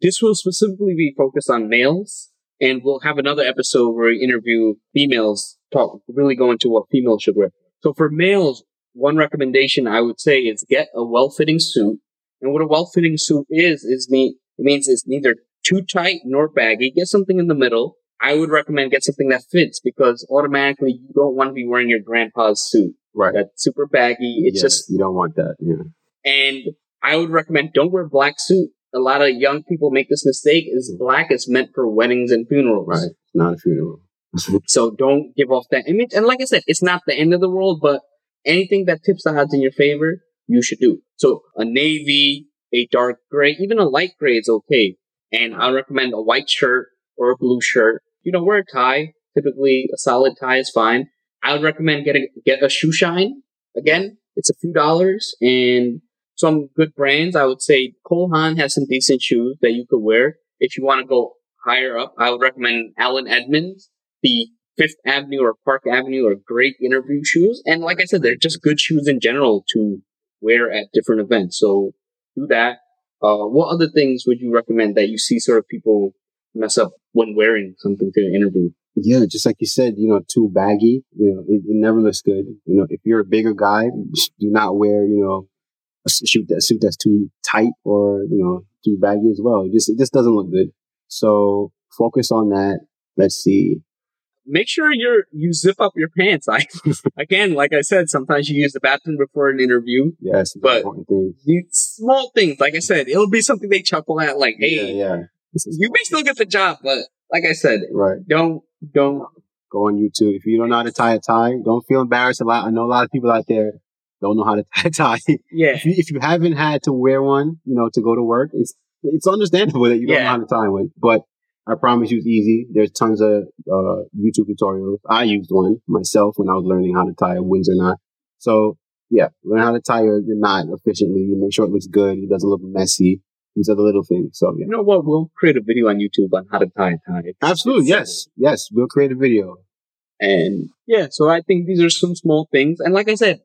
[SPEAKER 1] this will specifically be focused on males, and we'll have another episode where we interview females, talk really go into what females should wear. So for males, one recommendation I would say is get a well-fitting suit. And what a well-fitting suit is, is me, it means it's neither too tight nor baggy. Get something in the middle. I would recommend get something that fits because automatically you don't want to be wearing your grandpa's suit.
[SPEAKER 2] Right.
[SPEAKER 1] That's super baggy. It's
[SPEAKER 2] Yeah,
[SPEAKER 1] just,
[SPEAKER 2] you don't want that. Yeah.
[SPEAKER 1] and I would recommend don't wear black suit. A lot of young people make this mistake is black is meant for weddings and funerals.
[SPEAKER 2] Right. It's not a funeral. <laughs>
[SPEAKER 1] So don't give off that image. And like I said, it's not the end of the world, but anything that tips the odds in your favor, you should do. So a navy, a dark gray, even a light gray is okay. And I recommend a white shirt or a blue shirt. You know, wear a tie. Typically, a solid tie is fine. I would recommend getting get a shoe shine. Again, it's a few dollars and some good brands. I would say Cole Haan has some decent shoes that you could wear. If you want to go higher up, I would recommend Allen Edmonds. The Fifth Avenue or Park Avenue are great interview shoes. And like I said, they're just good shoes in general to wear at different events. So do that. Uh, what other things would you recommend that you see sort of people mess up when wearing something to an interview?
[SPEAKER 2] Yeah, just like you said, you know, too baggy. You know, it, it never looks good. You know, if you're a bigger guy, do not wear, you know, a suit that suit that's too tight or you know too baggy as well. It just it just doesn't look good. So focus on that. Let's see.
[SPEAKER 1] Make sure you're you zip up your pants. I <laughs> again, like I said, sometimes you use the bathroom before an interview.
[SPEAKER 2] Yes,
[SPEAKER 1] But- small things, like I said, it'll be something they chuckle at, like, "Hey,
[SPEAKER 2] yeah, yeah.
[SPEAKER 1] You may still get the job," but like I said,
[SPEAKER 2] right.
[SPEAKER 1] don't don't
[SPEAKER 2] Go on YouTube. If you don't know how to tie a tie, don't feel embarrassed. A lot. I know a lot of people out there don't know how to <laughs> tie a tie.
[SPEAKER 1] yeah
[SPEAKER 2] if you, if you haven't had to wear one, you know, to go to work, it's it's understandable that you don't
[SPEAKER 1] Yeah.
[SPEAKER 2] know how to tie one. But I promise you, it's easy. There's tons of uh, YouTube tutorials. I used one myself when I was learning how to tie a Windsor knot. So yeah, learn how to tie your, your knot efficiently. You make sure it looks good. It doesn't look messy. These are the little things. So yeah,
[SPEAKER 1] You know what? We'll create a video on YouTube on how to tie a tie.
[SPEAKER 2] Absolutely. Yes, yes. We'll create a video.
[SPEAKER 1] And yeah, so I think these are some small things. And like I said,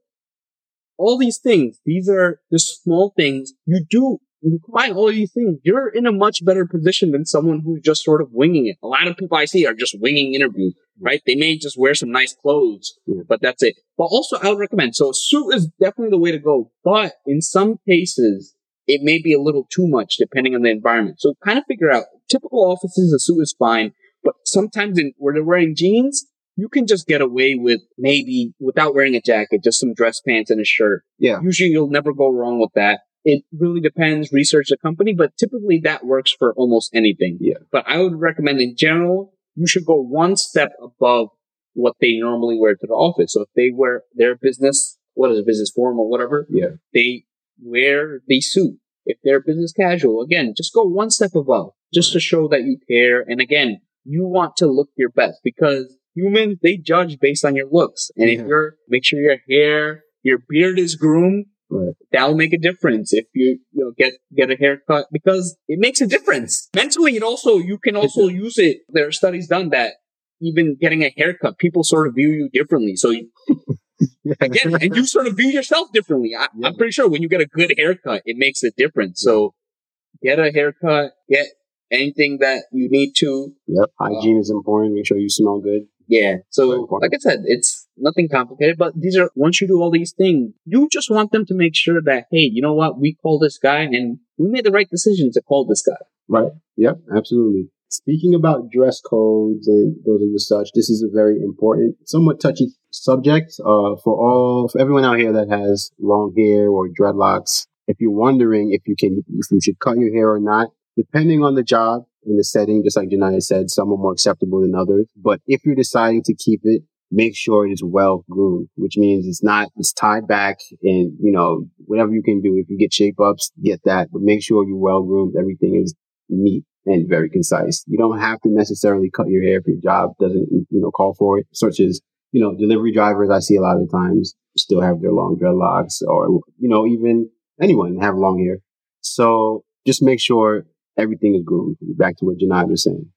[SPEAKER 1] all these things, these are just small things. You do, you combine all these things, you're in a much better position than someone who's just sort of winging it. A lot of people I see are just winging interviews, right? They may just wear some nice clothes, but that's it. But also I would recommend, so a suit is definitely the way to go, but in some cases, it may be a little too much depending on the environment. So kind of figure out typical offices, a suit is fine, but sometimes in, where they're wearing jeans, you can just get away with maybe without wearing a jacket, just some dress pants and a shirt.
[SPEAKER 2] Yeah.
[SPEAKER 1] Usually you'll never go wrong with that. It really depends, research the company, but typically that works for almost anything.
[SPEAKER 2] Yeah.
[SPEAKER 1] But I would recommend in general, you should go one step above what they normally wear to the office. So if they wear their business, what is it, business formal, whatever,
[SPEAKER 2] Yeah.
[SPEAKER 1] they wear the suit. If they're business casual, again, just go one step above, just to show that you care. And again, you want to look your best because humans, they judge based on your looks. And if you're, make sure your hair, your beard is groomed,
[SPEAKER 2] Right.
[SPEAKER 1] that'll make a difference if you, you know, get, get a haircut because it makes a difference. Mentally, it also, you can also use it. There are studies done that even getting a haircut, people sort of view you differently. So you, <laughs> again, and you sort of view yourself differently. I,
[SPEAKER 2] Yeah.
[SPEAKER 1] I'm pretty sure when you get a good haircut, it makes a difference. So get a haircut, get anything that you need to.
[SPEAKER 2] Yep. Hygiene is important. Make sure you smell good.
[SPEAKER 1] Yeah. So like I said, it's nothing complicated, but these are, once you do all these things, you just want them to make sure that, hey, you know what? We call this guy and we made the right decision to call this guy.
[SPEAKER 2] Right. Yep. Absolutely. Speaking about dress codes and those of the such, this is a very important, somewhat touchy subject uh, for all for everyone out here that has long hair or dreadlocks. If you're wondering if you can, if you should cut your hair or not, depending on the job and the setting, just like Jonaed said, some are more acceptable than others. But if you're deciding to keep it, make sure it is well groomed, which means it's not, it's tied back and, you know, whatever you can do. If you get shape ups, get that, but make sure you're well groomed. Everything is neat and very concise. You don't have to necessarily cut your hair if your job doesn't, you know, call for it, such as, you know, delivery drivers I see a lot of times still have their long dreadlocks or, you know, even anyone have long hair. So just make sure everything is groomed. Back to what Jonaed was saying.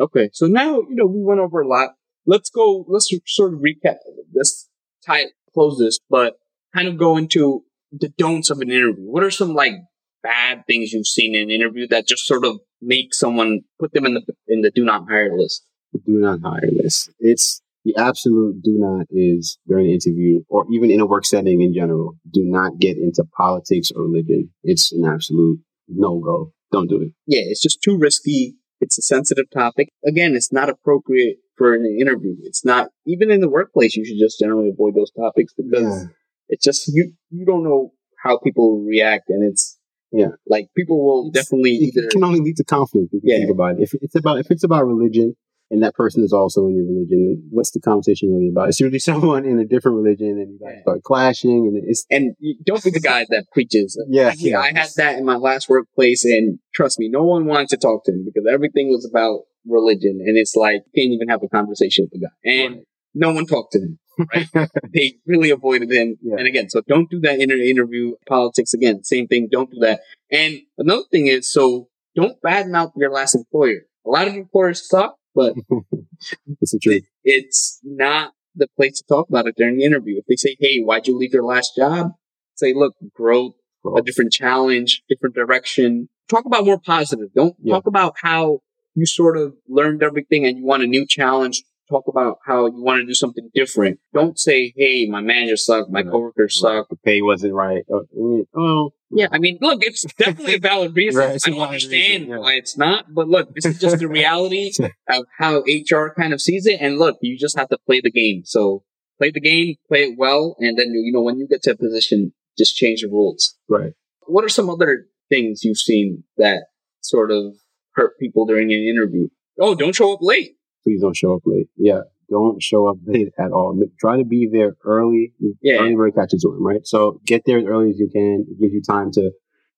[SPEAKER 1] Okay. So now, you know, we went over a lot. Let's go, let's sort of recap this, tie, close this, but kind of go into the don'ts of an interview. What are some like bad things you've seen in an interview that just sort of make someone put them in the, in the do not hire list?
[SPEAKER 2] do not hire list. It's the absolute do not is during an interview or even in a work setting in general. Do not get into politics or religion. It's an absolute no go. Don't do it.
[SPEAKER 1] Yeah. It's just too risky. It's a sensitive topic. Again, it's not appropriate for an interview. It's not even in the workplace. You should just generally avoid those topics because yeah. it's just you. You don't know how people react, and it's yeah, like people will it's, definitely either.
[SPEAKER 2] It can only lead to conflict if you yeah. think about it. If it's about if it's about religion, and that person is also in your religion. What's the conversation really about? It's usually <laughs> someone in a different religion and you guys start clashing and it's.
[SPEAKER 1] And don't be the guy that preaches.
[SPEAKER 2] yeah, yeah.
[SPEAKER 1] I had that in my last workplace and trust me, no one wanted to talk to him because everything was about religion and it's like, you can't even have a conversation with the guy. And right. no one talked to him. Right? <laughs> they really avoided him. Yeah. And again, so don't do that in an interview. Politics again, same thing. Don't do that. And another thing is, so don't badmouth your last employer. A lot of employers suck but <laughs> it, it's not the place to talk about it during the interview. If they say, "Hey, why'd you leave your last job?" Say, "Look, growth, a different challenge, different direction." Talk about more positive. Don't yeah. talk about how you sort of learned everything and you want a new challenge talk about how you want to do something different. Don't say, "Hey, my manager sucked, my coworkers suck,
[SPEAKER 2] the pay wasn't right." Oh,
[SPEAKER 1] oh, yeah. I mean, look, it's <laughs> definitely a valid reason. right, I don't understand reason, yeah. why it's not, but look, this is just the reality <laughs> of how HR kind of sees it. And look, you just have to play the game. So play the game, play it well, and then you know when you get to a position, just change the rules.
[SPEAKER 2] Right.
[SPEAKER 1] What are some other things you've seen that sort of hurt people during an interview? Oh, don't show up late
[SPEAKER 2] please don't show up late. Yeah, don't show up <laughs> late at all. Try to be there early. Yeah, early bird catches worm, right? So get there as early as you can. It gives you time to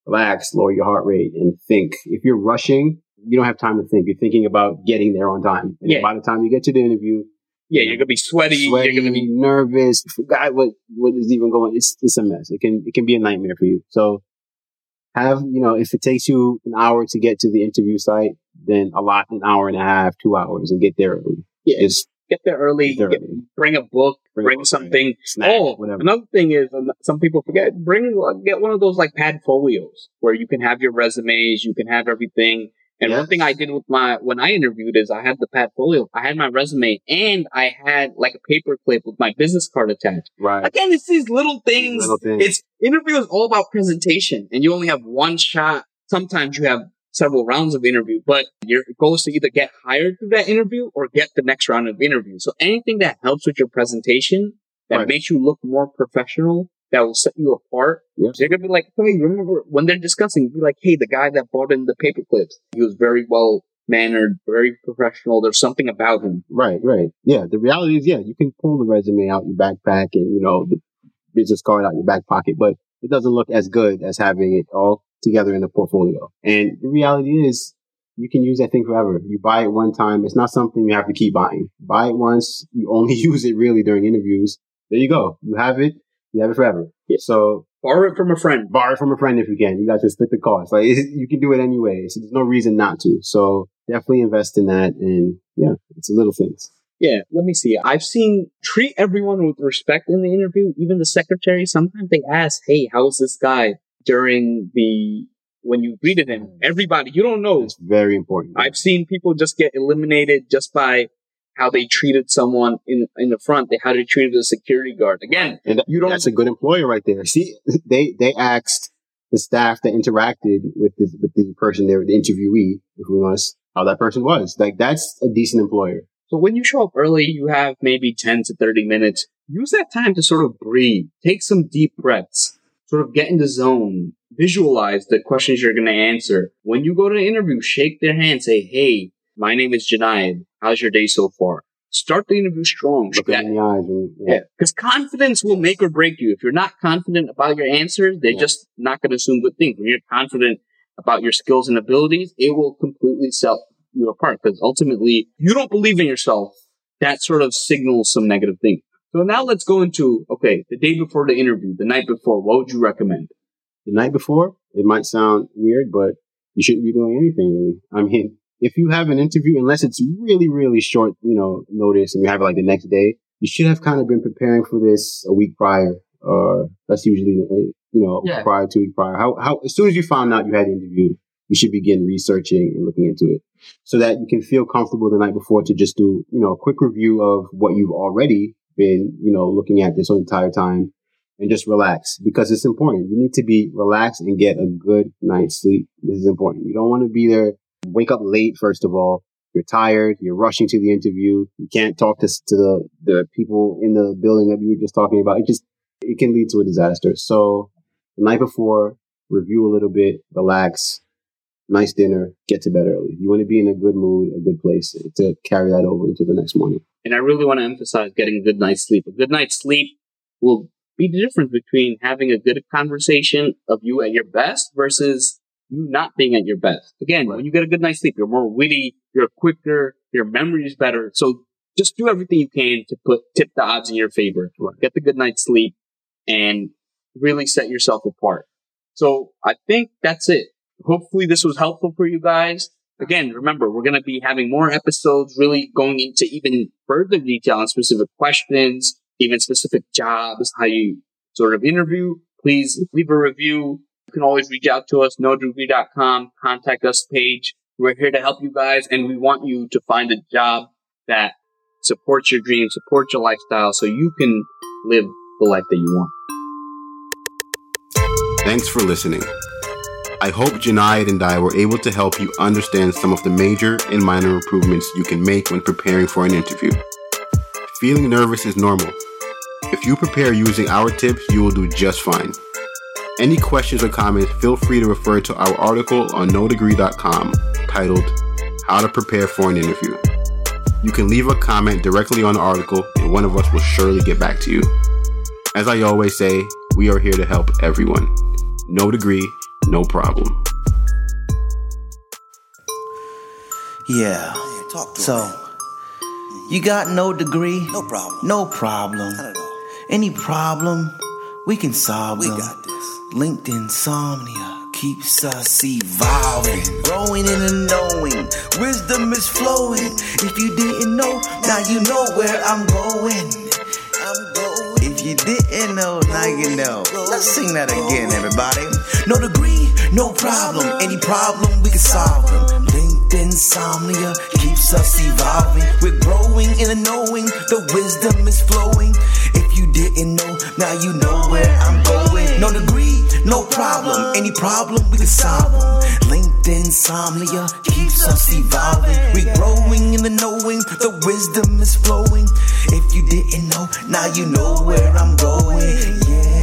[SPEAKER 2] relax, lower your heart rate, and think. If you're rushing, you don't have time to think. You're thinking about getting there on time. And yeah. by the time you get to the interview,
[SPEAKER 1] yeah, you're gonna be sweaty.
[SPEAKER 2] sweaty
[SPEAKER 1] you're gonna be
[SPEAKER 2] nervous. Forgot what what is even going. It's it's a mess. It can it can be a nightmare for you. So have you know if it takes you an hour to get to the interview site, then a lot an hour and a half, two hours, and get there early.
[SPEAKER 1] Yeah, Just get there early. Get there get, early. Bring a book. Bring, bring a book, something. Snack, oh, whatever. another thing is um, some people forget. Bring get one of those like pad folios where you can have your resumes. You can have everything. And yes. one thing I did with my when I interviewed is I had the portfolio, I had my resume, and I had like a paper clip with my business card attached.
[SPEAKER 2] Right.
[SPEAKER 1] Again, it's these little things. These little things. It's interview is all about presentation, and you only have one shot. Sometimes you have several rounds of interview, but your goal is to either get hired through that interview or get the next round of interview. So anything that helps with your presentation that right. makes you look more professional that will set you apart. Yep. So you're gonna be like, hey, remember when they're discussing, be like, hey, the guy that bought in the paper clips, he was very well mannered, very professional. There's something about him.
[SPEAKER 2] Right, right. Yeah. The reality is, yeah, you can pull the resume out your backpack and, you know, the business card out your back pocket, but it doesn't look as good as having it all together in a portfolio. And the reality is, you can use that thing forever. You buy it one time. It's not something you have to keep buying. Buy it once. You only <laughs> use it really during interviews. There you go. You have it. You have it forever. Yeah. So
[SPEAKER 1] borrow it from a friend.
[SPEAKER 2] Borrow it from a friend if you can. You guys just split the cost. Like you can do it anyway. So there's no reason not to. So definitely invest in that. And yeah, it's a little things.
[SPEAKER 1] Yeah, let me see. I've seen treat everyone with respect in the interview. Even the secretary. Sometimes they ask, "Hey, how's this guy?" During the when you greeted him, mm. everybody you don't know.
[SPEAKER 2] It's very important.
[SPEAKER 1] I've seen people just get eliminated just by how they treated someone in in the front, they how they treated the security guard. Again,
[SPEAKER 2] and you don't. That's a good employer right there. See, <laughs> they they asked the staff that interacted with the with the person there, the interviewee, if we must, how that person was. Like that's a decent employer.
[SPEAKER 1] So when you show up early, you have maybe ten to thirty minutes. Use that time to sort of breathe, take some deep breaths, sort of get in the zone, visualize the questions you're going to answer. When you go to an interview, shake their hand, say, "Hey, my name is Jonaed. How's your day so far? Start the interview strong.
[SPEAKER 2] Look in the eyes.
[SPEAKER 1] yeah. Because yeah. confidence will make or break you. If you're not confident about your answers, they're yeah. just not going to assume good things. When you're confident about your skills and abilities, it will completely set you apart. Because ultimately, you don't believe in yourself. That sort of signals some negative thing. So now let's go into, okay, the day before the interview, the night before, what would you recommend?
[SPEAKER 2] The night before, it might sound weird, but you shouldn't be doing anything really. I mean, if you have an interview, unless it's really, really short, you know, notice and you have it like the next day, you should have kind of been preparing for this a week prior. Or that's usually, uh, you know, yeah. prior, two weeks prior. How, how, as soon as you found out you had an interview, you should begin researching and looking into it so that you can feel comfortable the night before to just do, you know, a quick review of what you've already been, you know, looking at this entire time and just relax because it's important. You need to be relaxed and get a good night's sleep. This is important. You don't want to be there wake up late, first of all. You're tired. You're rushing to the interview. You can't talk to, to the, the people in the building that you were just talking about. It just, it can lead to a disaster. So the night before, review a little bit, relax, nice dinner, get to bed early. You want to be in a good mood, a good place to carry that over into the next morning.
[SPEAKER 1] And I really want to emphasize getting a good night's sleep. A good night's sleep will be the difference between having a good conversation of you at your best versus you not being at your best. Again, right. when you get a good night's sleep, you're more witty, you're quicker, your memory is better. So just do everything you can to put tip the odds in your favor. Right. Get the good night's sleep and really set yourself apart. So I think that's it. Hopefully this was helpful for you guys. Again, remember, we're going to be having more episodes really going into even further detail on specific questions, even specific jobs, how you sort of interview. Please leave a review. You can always reach out to us, nodegree.com, contact us page. We're here to help you guys and we want you to find a job that supports your dreams, supports your lifestyle so you can live the life that you want.
[SPEAKER 2] Thanks for listening. I hope Jonaed and I were able to help you understand some of the major and minor improvements you can make when preparing for an interview. Feeling nervous is normal. If you prepare using our tips, you will do just fine. Any questions or comments, feel free to refer to our article on nodegree.com titled How to Prepare for an Interview. You can leave a comment directly on the article, and one of us will surely get back to you. As I always say, we are here to help everyone. No degree, no problem.
[SPEAKER 3] Yeah. talk to so, you got no degree?
[SPEAKER 4] No problem.
[SPEAKER 3] No problem.
[SPEAKER 4] Not at all.
[SPEAKER 3] Any problem, we can solve
[SPEAKER 4] we
[SPEAKER 3] them.
[SPEAKER 4] Got this.
[SPEAKER 3] LinkedIn insomnia keeps us evolving, growing in the knowing. Wisdom is flowing. If you didn't know, now you know where I'm going you didn't know, now you know. Let's sing that again, everybody. No degree, no problem. Any problem, we can solve them. LinkedIn insomnia keeps us evolving. We're growing in the knowing, the wisdom is flowing. If you didn't know, now you know where I'm going. No degree, no problem. Any problem, we can solve them. LinkedIn insomnia keeps us evolving. We're growing in the knowing, the wisdom is flowing. If you didn't know, now you know where I'm going.